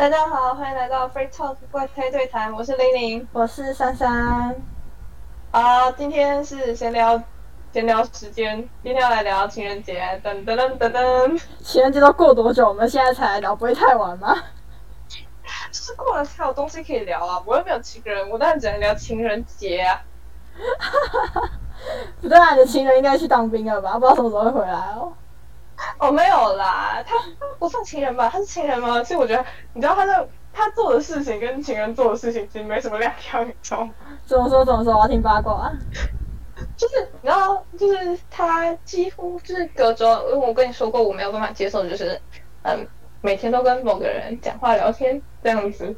大家好，欢迎来到 Free Talk 怪胎对谈，我是玲玲，我是珊珊。啊，今天是闲聊闲聊时间，今天要来聊情人节，噔噔噔噔噔。情人节都过多久？我们现在才来聊，不会太晚吗？就是过了才有东西可以聊啊！我又没有情人，我当然只能聊情人节啊。不对啊，你的情人应该去当兵了吧？不知道什么时候会回来哦。哦，没有啦，他不算情人吧？他是情人吗？其实我觉得，你知道他的他做的事情跟情人做的事情其实没什么两样，你知道吗？怎么说？怎么说？我要听八卦。就是你知道，就是他几乎就是隔周，因为我跟你说过，我没有办法接受，就是嗯，每天都跟某个人讲话聊天这样子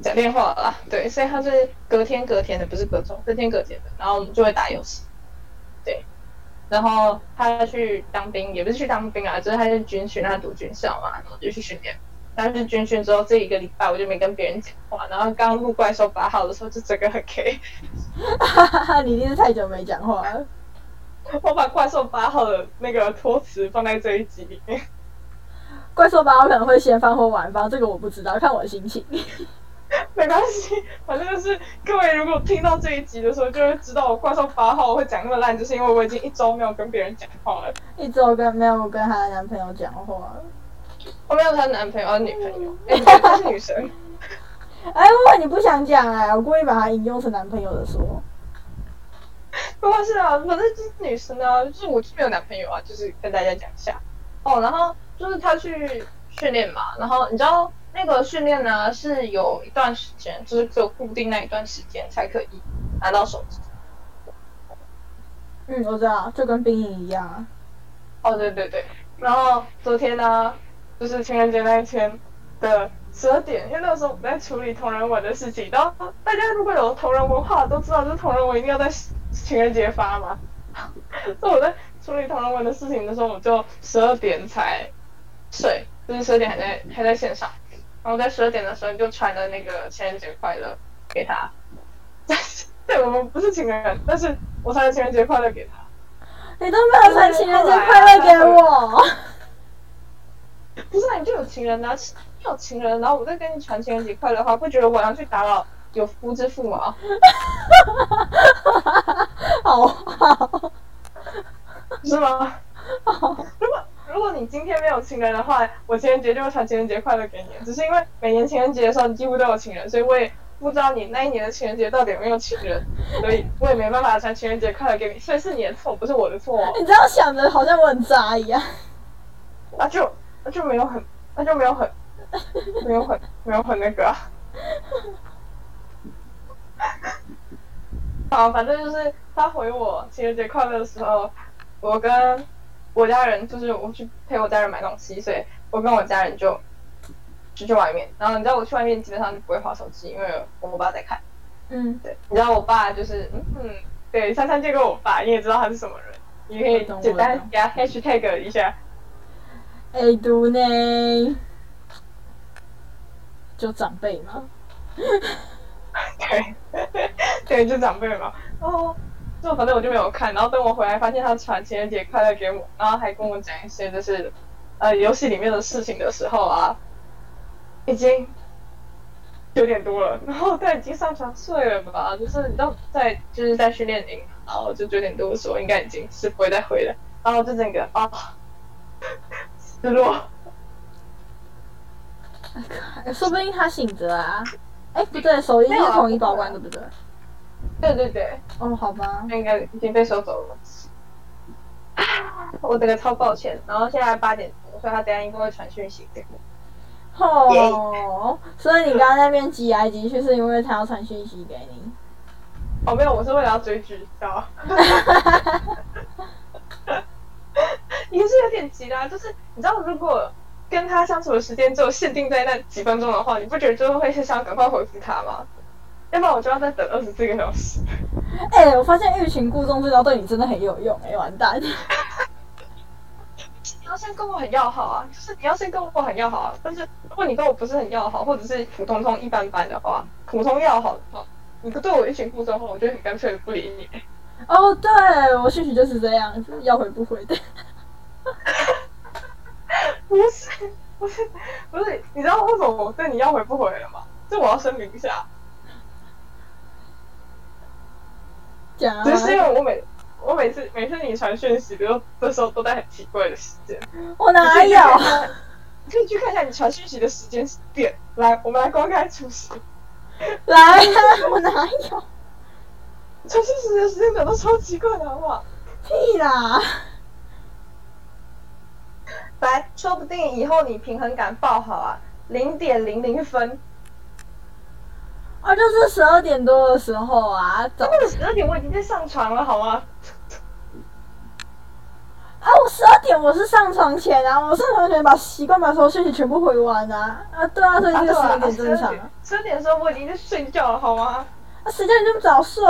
讲电话啦，对，所以他是隔天隔天的，不是隔周，隔天隔天的，然后我们就会打游戏，对。然后他去当兵，也不是去当兵啊，就是他是军训，他读军校嘛，然后就去训练。但是军训之后这一个礼拜，我就没跟别人讲话。然后刚录怪兽八号的时候，就整个很 K。你一定是太久没讲话了。我把怪兽八号的那个托词放在这一集里面。怪兽八号可能会先放或晚放，这个我不知道，看我的心情。没关系，反正就是各位如果听到这一集的时候，就会知道我怪兽八号会讲那么烂，就是因为我已经一周没有跟别人讲话了。一周跟没有跟她的男朋友讲话。我没有她男朋友，女朋友。哎，她是女生。哎，如果你不想讲哎，我故意把她引用成男朋友的说。不过是啊，反正就是女生啊，就是我是没有男朋友啊，就是跟大家讲一下。哦，然后就是她去训练嘛，然后你知道。那个训练呢是有一段时间，就是只有固定那一段时间才可以拿到手机。嗯，我知道，就跟兵营一样。哦，对对对。然后昨天呢，就是情人节那一天的十二点，因为那个时候我在处理同人文的事情。然后大家如果有同人文化都知道，就是同人文一定要在情人节发嘛。所以我在处理同人文的事情的时候，我就十二点才睡，就是十二点还在还在线上。然后在十二点的时候就传了那个情人节快乐给他，但 是对，我们不是情人，但是我传了情人节快乐给他。你都没有传情人节快乐给我。不是啊，你就有情人啊，有情人，然后我再跟你传情人节快乐的话，不觉得我要去打扰有夫之妇吗？好好，是吗？如果。如果你今天没有情人的话，我情人节就会传情人节快乐给你。只是因为每年情人节的时候，你几乎都有情人，所以我也不知道你那一年的情人节到底有没有情人，所以我也没办法传情人节快乐给你。所以是你的错，不是我的错。你这样想的好像我很渣一样。那就那就没有很那就没有很没有很没有很那个。好，反正就是他回我情人节快乐的时候，我跟。我家人就是我去陪我家人买东西，所以我跟我家人就出去外面。然后你知道我去外面基本上就不会划手机，因为我爸在看。嗯，对。你知道我爸就是嗯，对，珊珊见过我爸，你也知道他是什么人，你可以简单给他 hashtag 一下。哎，读呢？就长辈嘛。对，对，就长辈嘛。哦。就反正我就没有看，然后等我回来发现他传情人节快乐给我，然后还跟我讲一些就是呃游戏里面的事情的时候啊，已经九点多了，然后他已经上床睡了吧，就是你知道在就是在训练营，然后就九点多的时候应该已经是不会再回了，然后就整个啊失落，说不定他醒着啊，哎不对，手机是统一保管对不对？对对对，哦，好吧，那应该已经被收走了。我这个超抱歉，然后现在八点多，所以他等下应该会传讯息给我。哦，所以你刚刚那边急来急去，是因为他要传讯息给你？哦，没有，我是为了要追剧，知道吗？也是有点急啦，就是你知道，如果跟他相处的时间只有限定在那几分钟的话，你不觉得就会是想赶快回复他吗？要不然我就要再等二十四个小时。哎，我发现欲擒故纵这招对你真的很有用哎，完蛋！你要先跟我很要好啊，就是你要先跟我很要好啊。但是如果你跟我不是很要好，或者是普通通一般般的话，普通要好的话，你不对我欲擒故纵的话，我就很干脆不理你。哦，对我兴许就是这样，要回不回的。不是，不是不是，你知道为什么我对你要回不回了吗？就我要声明一下，只是因为我每我每次每次你传讯息的时候的时候都在很奇怪的时间。我哪有？你可以去看一下你传讯息的时间点。来，我们来公开出席。来啊，我哪有？传讯息的时间点都超奇怪的，好不好？屁啦！来，说不定以后你平衡感爆好啊，零点零零分。啊，就是十二点多的时候啊，早那个十二点我已经在上床了，好吗？啊，我十二点我是上床前啊，我上床前把习惯把所有讯息全部回完啊。啊，对啊，所以这个十二点正常啊。十二点的时候我已经在睡觉了，好吗？啊，谁叫你这么早睡？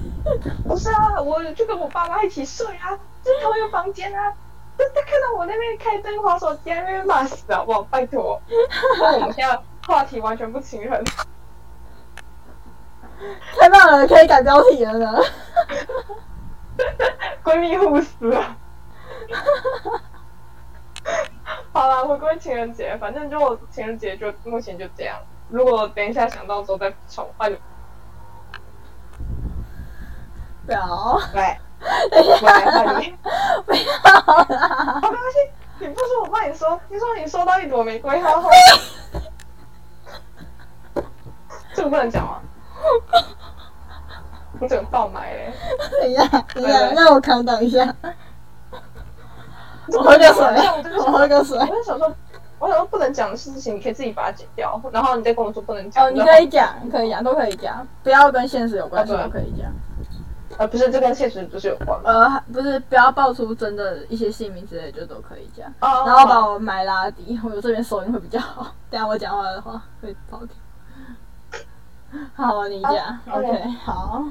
不是啊，我就跟我爸妈一起睡啊，就同一个房间啊。他他看到我那边开灯滑手机，那边骂死好不好？拜托，那我们现在话题完全不亲和。太棒了，可以改标题了呢。闺蜜互撕啊！好了，回归情人节，反正就情人节就目前就这样。如果等一下想到之后再补充，换你。不要，来，等 一我来下，换你。不要啦！好，没关系，你不说我帮你说。听说你收到一朵玫瑰花后，这个不能讲吗？你整个爆买嘞！等一下，等一下，让我扛挡一下。我喝个水，我喝个水。我在想说，我想说不能讲的事情，你可以自己把它剪掉，然后你再跟我说不能讲。哦，你可以讲，可以讲，都可以讲，不要跟现实有关系都可以讲。呃，不是，这跟现实不是有关吗？呃，不是，不要爆出真的一些姓名之类，就都可以讲。哦然后把我麦拉低，我这边收音会比较好。等下我讲话的话会不 好你讲。好 OK，好。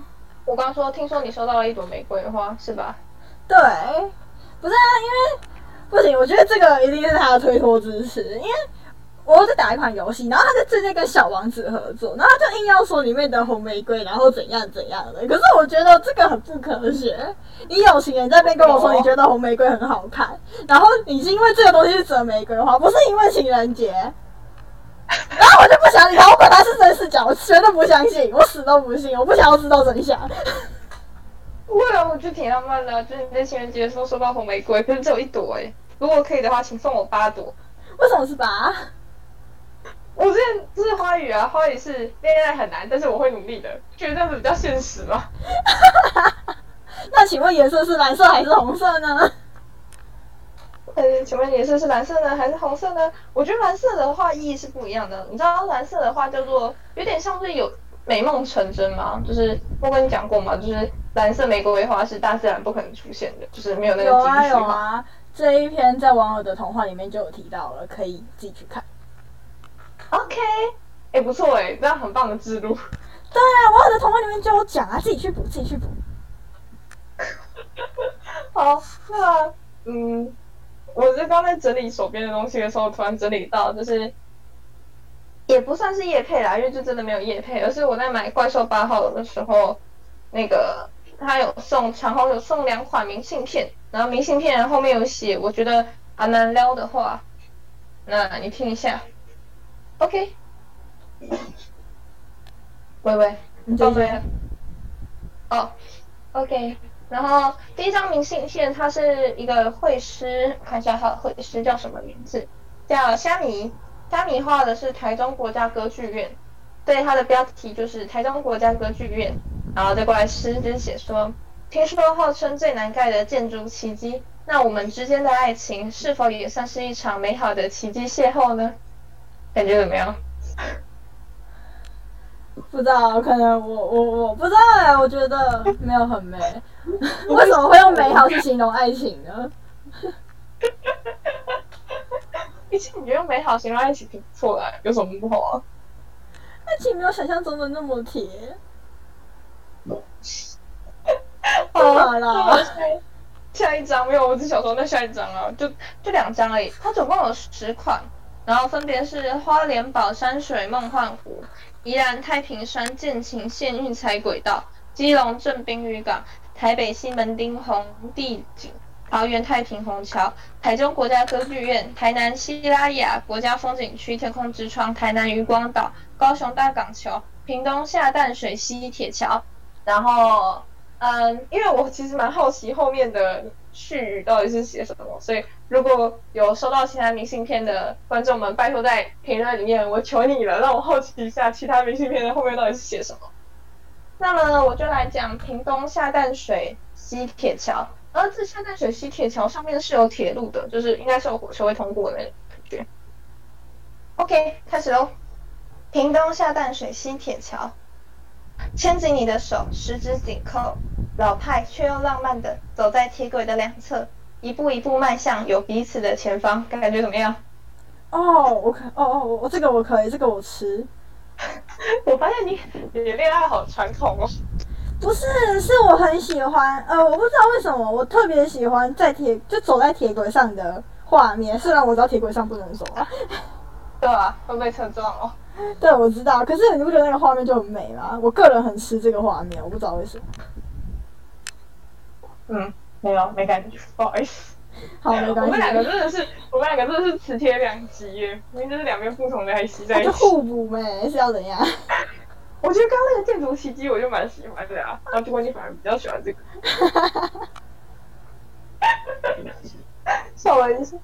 我刚说，听说你收到了一朵玫瑰花，是吧？对，不是啊，因为不行，我觉得这个一定是他的推脱之词，因为我在打一款游戏，然后他在最近跟小王子合作，然后他就硬要说里面的红玫瑰，然后怎样怎样的，可是我觉得这个很不科学。你有情人在那边跟我说你觉得红玫瑰很好看，然后你是因为这个东西是折玫瑰花，不是因为情人节。然后我就不想理他我管他是真是假，我绝对不相信，我死都不信，我不想要知道真相。不会啊，我觉得挺浪漫的啊、就是你在情人节的时候收到红玫瑰，可是只有一朵哎。如果可以的话，请送我八朵。为什么是八？我之前就是花语啊，花语是恋爱很难，但是我会努力的，觉得这样子比较现实嘛。那请问颜色是蓝色还是红色呢？呃，请问颜色是蓝色呢，还是红色呢？我觉得蓝色的话意义是不一样的。你知道蓝色的话叫做有点像是有美梦成真吗？就是我跟你讲过嘛，就是蓝色玫瑰花是大自然不可能出现的，就是没有那个有啊。有啊，这一篇在网友的童话里面就有提到了，可以自己去看。OK，哎、不错哎，这样很棒的制度。对啊，网友的童话里面就有讲啊，自己去补，自己去补。好，那嗯，我是刚在整理手边的东西的时候，突然整理到，就是也不算是叶配啦，因为就真的没有叶配，而是我在买怪兽八号的时候，那个他有送然后有送两款明信片，然后明信片后面有写，我觉得还蛮撩的话，那你听一下，OK，喂喂，你报对这些了。哦，OK。然后第一张明信片，它是一个绘师，看一下他的绘师叫什么名字，叫虾米。虾米画的是台中国家歌剧院，对，它的标题就是台中国家歌剧院。然后再过来诗就是写说，听说号称最难盖的建筑奇迹，那我们之间的爱情是否也算是一场美好的奇迹邂逅呢？感觉怎么样？不知道，可能我我我不知道哎、我觉得没有很美。为什么会用美好去形容爱情呢？毕竟你觉得美好形容爱情挺不错的啊，有什么不好啊？爱情没有想象中的那么甜。好好啦下一张没有，我只想说那下一张啊，就就两张而已。它总共有十款，然后分别是花莲宝山水梦幻湖、宜兰太平山建琴线运彩轨道、基隆镇滨渔港、台北西门町红地景、桃园太平虹桥、台中国家歌剧院、台南西拉雅国家风景区天空之窗、台南渔光岛、高雄大港桥、屏东下淡水溪铁桥。然后，嗯，因为我其实蛮好奇后面的序语到底是写什么，所以如果有收到其他明信片的观众们，拜托在评论里面，我求你了，让我好奇一下其他明信片的后面到底是写什么。那么我就来讲屏东下淡水西铁桥，而这下淡水西铁桥上面是有铁路的，就是应该是有火车会通过的感觉。OK，开始喽。屏东下淡水西铁桥，牵紧你的手，十指紧扣，老派却又浪漫的走在铁轨的两侧，一步一步迈向有彼此的前方，感觉怎么样？哦，我可，哦哦，我这个我可以，这个我吃。我发现你你的恋爱好传统哦。不是，是我很喜欢，呃，我不知道为什么，我特别喜欢在铁就走在铁轨上的画面。虽然我知道铁轨上不能走啊，对啊，会被车撞哦。对，我知道。可是你不觉得那个画面就很美吗？我个人很吃这个画面，我不知道为什么。嗯，没有，没感觉，不好意思。好，没关系。我们两个真的是，我们两个真的是磁铁两极耶，明明就是两边不同的还吸在一起。就互补呗，是要怎样？我觉得刚刚那个建筑奇迹我就蛮喜欢的啊，然后结果你反而比较喜欢这个。笑了一下。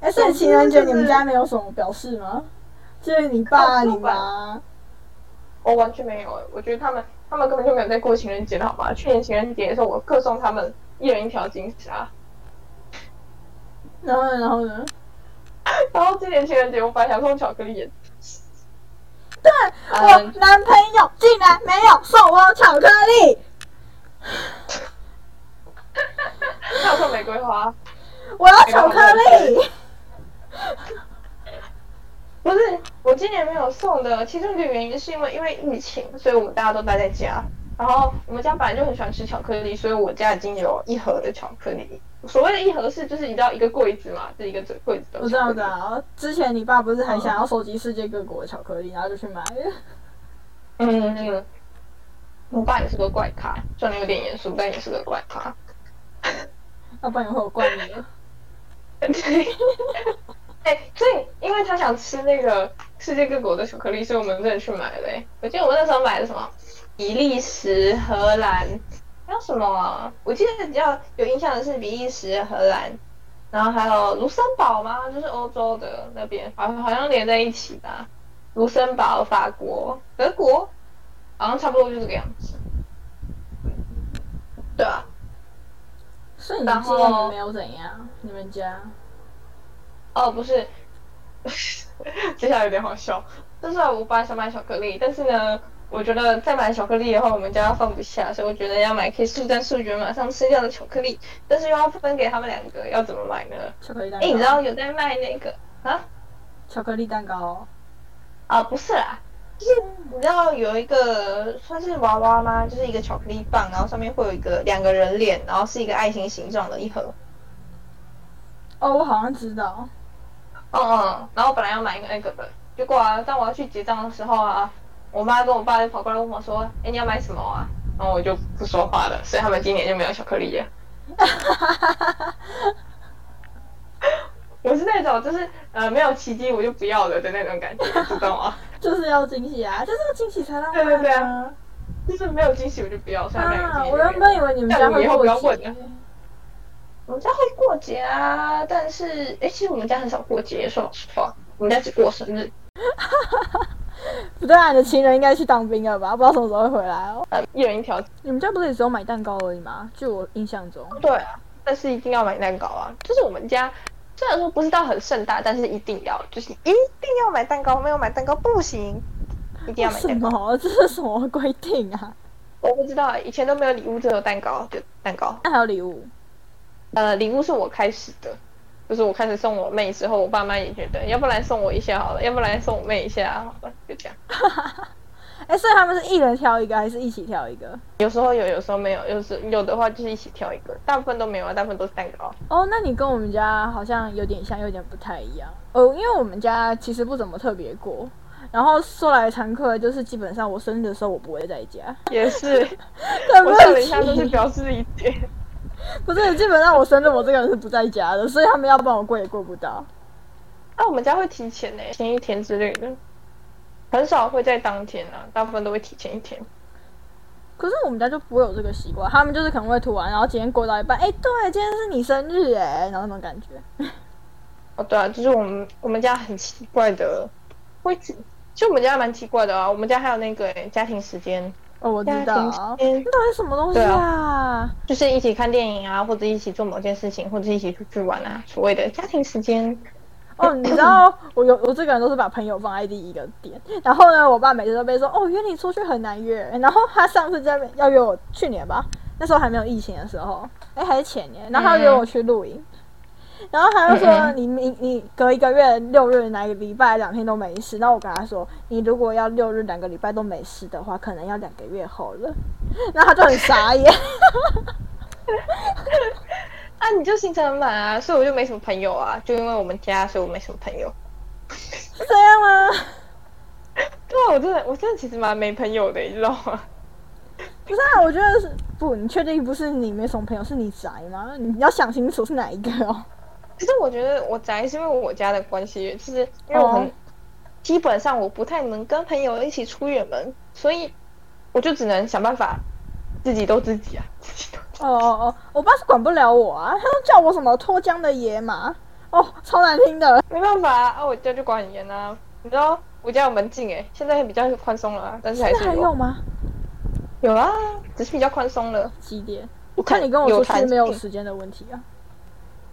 哎，所以情人节你们家没有什么表示吗？就是你爸、你妈。我完全没有，我觉得他们他们根本就没有在过情人节的好吗？去年情人节的时候，我各送他们一人一条金沙。然后？然后呢？然后今年情人节，我本来想送巧克力。对，我男朋友竟然没有送我巧克力。他送玫瑰花。我要巧克力。不是，我今年没有送的，其中一个原因是因为因为疫情，所以我们大家都待在家。然后我们家本来就很喜欢吃巧克力，所以我家已经有一盒的巧克力。所谓的一盒是，就是你知道一个柜子嘛，这一个柜子都。我知道，我知道。之前你爸不是很想要收集世界各国的巧克力，然后就去买。嗯嗯。我爸也是个怪咖，虽然有点严肃，但也是个怪咖。要不然会有怪你。对。哎，所以因为他想吃那个世界各国的巧克力，所以我们真的去买了。我记得我们那时候买的什么？比利时、荷兰，还有什么？我记得比较有印象的是比利时、荷兰，然后还有卢森堡吗？就是欧洲的那边，好好像连在一起吧。卢森堡、法国、德国，好像差不多就这个样子。对啊。所以你今年没有怎样？你们家？哦，不是，接下来有点好笑。就是我本来想买巧克力，但是呢。我觉得再买巧克力的话，我们家放不下，所以我觉得要买可以速战速决马上吃掉的巧克力，但是又要分给他们两个，要怎么买呢？巧克力蛋糕。哎，你知道有在卖那个啊？巧克力蛋糕？啊，不是啦，就是你知道有一个算是娃娃吗？就是一个巧克力棒，然后上面会有一个两个人脸，然后是一个爱心形状的一盒。哦，我好像知道。嗯嗯，然后本来要买一个那个的，结果啊，当我要去结账的时候啊。我妈跟我爸就跑过来问我说：“哎，你要买什么啊？”然后我就不说话了，所以他们今年就没有巧克力了。我是那种就是呃没有奇迹我就不要了的那种感觉，知道吗？就是要惊喜啊，就是要惊喜才让。对对对啊，就是没有惊喜我就不要。啊，我原本以为你们家会过节。我们家会过节啊，但是哎，其实我们家很少过节，说老实话，我们家只过生日。不对啊，你的情人应该去当兵了吧？不知道什么时候会回来哦。一人一条。你们家不是也只有买蛋糕而已吗？就我印象中。对啊，但是一定要买蛋糕啊！就是我们家虽然说不是到很盛大，但是一定要，就是一定要买蛋糕，没有买蛋糕不行。一定要买蛋糕？这是什么规定啊？我不知道，以前都没有礼物，只有蛋糕，就蛋糕。那还有礼物？呃，礼物是我开始的。就是我开始送我妹之后，我爸妈也觉得，要不然送我一下好了，要不然送我妹一下好了，就这样。哎，所以他们是一人挑一个，还是一起挑一个？有时候有，有时候没有，有时有的话就是一起挑一个，大部分都没有啊，大部分都是蛋糕。哦，那你跟我们家好像有点像，有点不太一样。哦，因为我们家其实不怎么特别过，然后说来惭愧，就是基本上我生日的时候我不会在家。也是，我想了一下，都是表示一点。不是，基本上我生日我这个人是不在家的，所以他们要帮我过也过不到。啊，我们家会提前呢，前一天之类的，很少会在当天啊，大部分都会提前一天。可是我们家就不会有这个习惯，他们就是可能会突然，然后今天过到一半，哎、对，今天是你生日哎，然后那种感觉。哦，对啊，就是我们我们家很奇怪的位置，其实我们家蛮奇怪的啊，我们家还有那个诶家庭时间，哦，我知道，那到底什么东西啊？就是一起看电影啊，或者一起做某件事情，或者一起出去玩啊，所谓的家庭时间。哦，你知道 我有我这个人都是把朋友放在第一个点，然后呢，我爸每次都被说哦约你出去很难约，然后他上次在要约我去年吧，那时候还没有疫情的时候，哎还是前年，然后他约我去露营，然后他就说你你你隔一个月六日哪个礼拜两天都没事，然后我跟他说你如果要六日两个礼拜都没事的话，可能要两个月后了，然后他就很傻眼，啊，你就行程很满啊，所以我就没什么朋友啊，就因为我们家，所以我没什么朋友。是 这样吗？对啊，我真的，我真的其实蛮没朋友的，你知道吗？不是啊，我觉得是不，你确定不是你没什么朋友，是你宅吗？你要想清楚是哪一个哦。可是我觉得我宅是因为我家的关系，就是因为我很、哦基本上我不太能跟朋友一起出远门，所以我就只能想办法自己都自己啊，自己都哦哦哦，我爸是管不了我啊，他都叫我什么脱缰的野马，哦，超难听的。没办法啊，啊我家就管很严啊。你知道我家有门禁诶，现在比较宽松了啊，但是还是有吗？有啊，只是比较宽松了。几点？我看你跟我说是没有时间的问题啊。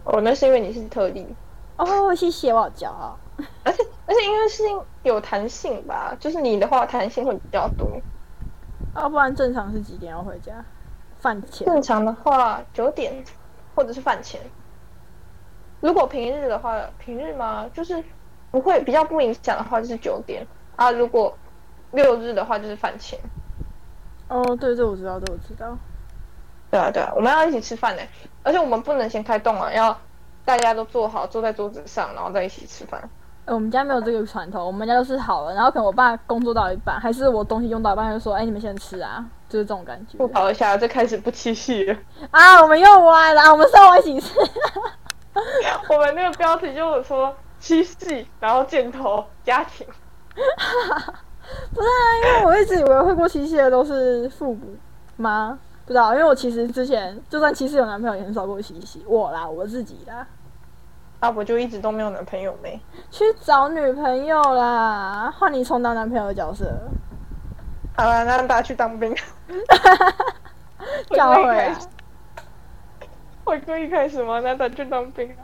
哦，那是因为你是特例，哦，谢谢，我好骄傲。而且而且因为是有弹性吧，就是你的话弹性会比较多。要不然正常是几点要回家？饭前。正常的话九点或者是饭前。如果平日的话，平日吗？就是不会比较不影响的话，就是九点啊。如果六日的话，就是饭前。哦，对，这我知道，这我知道。对啊，对啊，我们要一起吃饭呢，而且我们不能先开动啊，要大家都坐好，坐在桌子上，然后再一起吃饭。哎我们家没有这个传统，我们家都是好了，然后可能我爸工作到一半，还是我东西用到一半，就说：“哎、你们先吃啊。”就是这种感觉。吐槽一下，这开始不七夕了。啊，我们又歪了，我们是要玩一起吃。我们那个标题就是说七夕，然后箭头家庭。不是啊，因为我一直以为会过七夕的都是父母吗？不知道，因为我其实之前就算其实有男朋友，也很少过七夕。我啦，我自己啦，啊，我就一直都没有男朋友没。去找女朋友啦，换你充当男朋友的角色，好了，那让大家去当兵。教会啊。回归一开始吗？那他去当兵啊？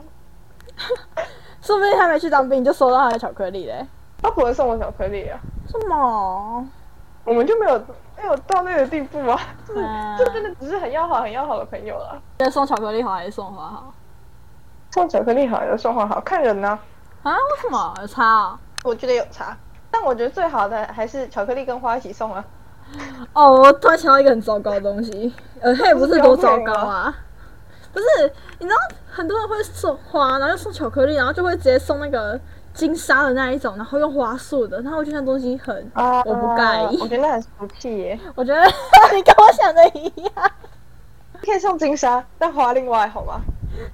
说不定他没去当兵，你就收到他的巧克力嘞。他不会送我巧克力啊，什么？我们就没有没有到那个地步啊，就是、嗯就真的只是很要好很要好的朋友了。觉得送巧克力好还是送花好？送巧克力好还是送花好，看人呢、啊？为什么有差啊？我觉得有差，但我觉得最好的还是巧克力跟花一起送啊。哦，我突然想到一个很糟糕的东西，呃，它也不是多糟糕啊，不是，你知道很多人会送花，然后又送巧克力，然后就会直接送那个金沙的那一种，然后用花束的，然后我觉得那东西很，啊我不介意我觉得很俗气耶。我觉得你跟我想的一样，可以送金沙，但花另外好吗？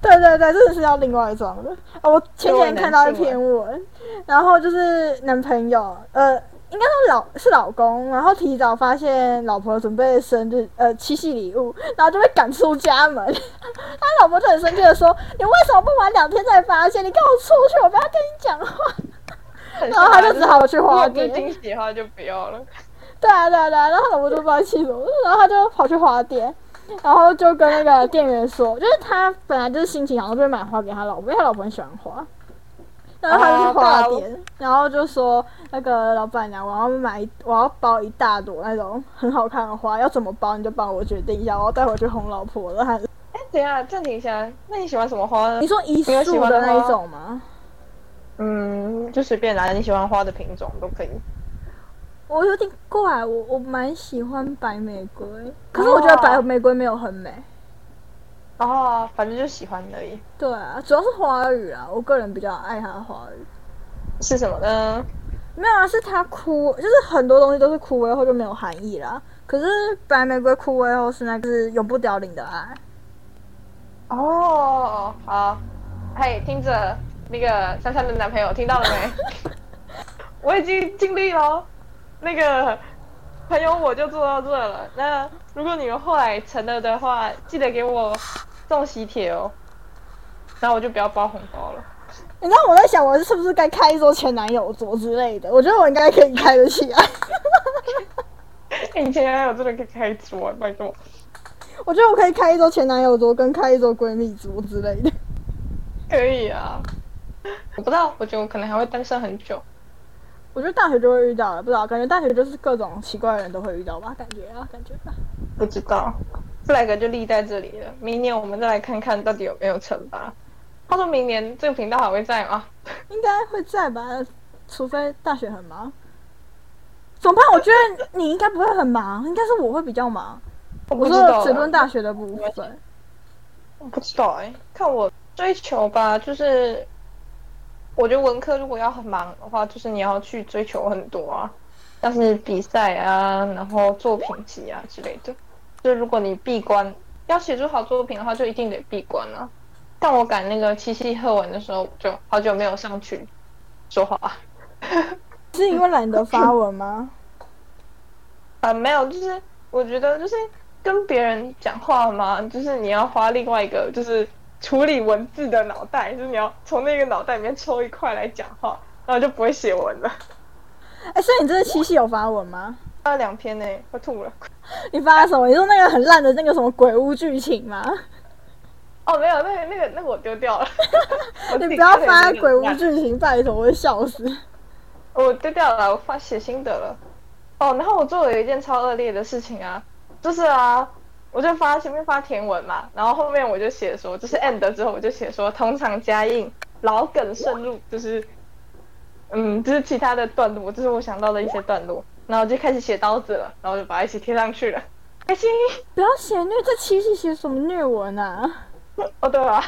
对对对，这个是要另外装的。哦，我前几天看到一篇文，然后就是男朋友，呃，应该说老是老公，然后提早发现老婆准备生日呃七夕礼物，然后就被赶出家门。他老婆就很生气的说：“你为什么不晚两天才发现？你跟我出去，我不要跟你讲话。”然然后他就只好去花店。惊喜的话就不要了。对啊，对啊，对啊，然后老婆就不知道气什么，然后他就跑去花店，然后就跟那个店员说，就是他本来就是心情好，就会买花给他老婆，因为他老婆很喜欢花。然后他就去花店，然后就说那个老板娘，我要买，我要包一大朵那种很好看的花，要怎么包你就帮我决定一下，我要带回去哄老婆了。还哎，等一下暂停一下，那你喜欢什么花呢你？说一束的那一种吗？嗯，就随便拿你喜欢花的品种都可以。我有点怪，我我蛮喜欢白玫瑰，可是我觉得白玫瑰没有很美。哦，反正就喜欢而已。对啊，主要是花语啊，我个人比较爱他的花语。是什么呢？没有啊，是他枯，就是很多东西都是枯萎后就没有含义啦。可是白玫瑰枯萎后是那个是永不凋零的爱。哦，好，嘿，听着，那个珊珊的男朋友听到了没？我已经尽力了，那个朋友我就做到这了。那如果你们后来成了的话，记得给我送喜帖哦。然后我就不要包红包了。你知道我在想，我是不是该开一桌前男友桌之类的？我觉得我应该可以开得起来。哎，你前男友真的可以开一桌，拜托。我觉得我可以开一桌前男友桌，跟开一桌闺蜜桌之类的。可以啊。我不知道，我觉得我可能还会单身很久。我觉得大学就会遇到了，不知道，感觉大学就是各种奇怪的人都会遇到吧？感觉啊，感觉吧。不知道，flag 就立在这里了。明年我们再来看看到底有没有成吧。他说明年这个频道还会在吗？应该会在吧，除非大学很忙。怎么办？我觉得你应该不会很忙，应该是我会比较忙。我不说只论大学的部分。我不知道哎，看我追求吧，就是。我觉得文科如果要很忙的话，就是你要去追求很多啊，像是比赛啊，然后作品集啊之类的。就如果你闭关要写出好作品的话，就一定得闭关啊。但我赶那个七夕贺文的时候，就好久没有上去说话。是因为懒得发文吗？啊，没有，就是我觉得就是跟别人讲话嘛，就是你要花另外一个就是。处理文字的脑袋，就是你要从那个脑袋里面抽一块来讲话，然后就不会写文了。哎，所以你这个七夕有发文吗？发了两篇呢，快吐了。你发什么？你说那个很烂的那个什么鬼屋剧情吗？哦，没有，那个那个那个我丢掉了。你不要发鬼屋剧情，拜托，我会笑死。我丢掉了，我发写心得了。哦，然后我做了一件超恶劣的事情啊，就是啊。我就发前面发甜文嘛，然后后面我就写说，就是 end 之后我就写说，通常加印，老梗渗入，就是，嗯，就是其他的段落，就是我想到的一些段落，然后就开始写刀子了，然后就把它一起贴上去了，开心。不要写虐，这七夕写什么虐文啊？哦，对啊，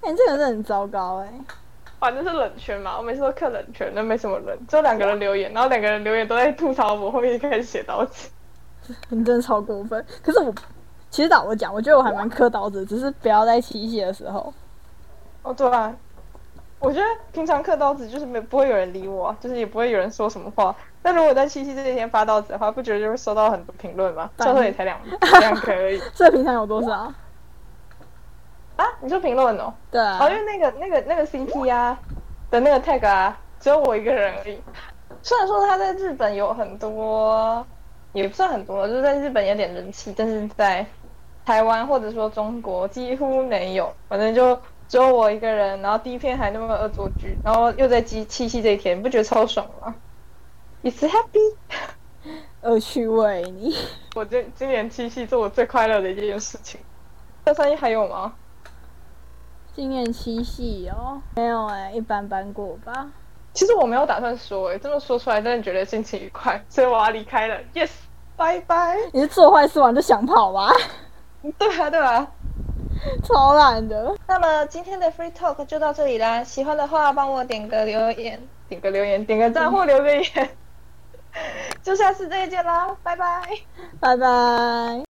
哎，这个是很糟糕哎。反正是冷圈嘛，我每次都看冷圈，那没什么人，只有两个人留言，然后两个人留言都在吐槽我，后面就开始写刀子。你真的超过分，可是我其实打我讲，我觉得我还蛮磕刀子，只是不要在七夕的时候。哦，对啊，我觉得平常刻刀子就是没不会有人理我，就是也不会有人说什么话。但如果在七夕这一天发到子的话，不觉得就会收到很多评论吗？最后也才两两个而已。这平常有多少？啊？你说评论哦？对啊。哦，因为那个那个那个 CP 啊的那个 tag 啊，只有我一个人而已。虽然说他在日本有很多。也不算很多，就是在日本有点人气，但是在台湾或者说中国几乎没有。反正就只有我一个人，然后第一篇还那么恶作剧，然后又在七七夕这一天，不觉得超爽吗？It's happy，恶趣味你。我今今年七夕做我最快乐的一件事情。这三一还有吗？今年七夕哦，没有哎，一般般过吧。其实我没有打算说，哎，这么说出来，真的觉得心情愉快，所以我要离开了。Yes，拜拜。你是做坏事完就想跑吗？对啊，对啊，超懒的。那么今天的 Free Talk 就到这里啦，喜欢的话帮我点个留言，点个留言，点个赞或留个言，就下次再见了，拜拜，拜拜。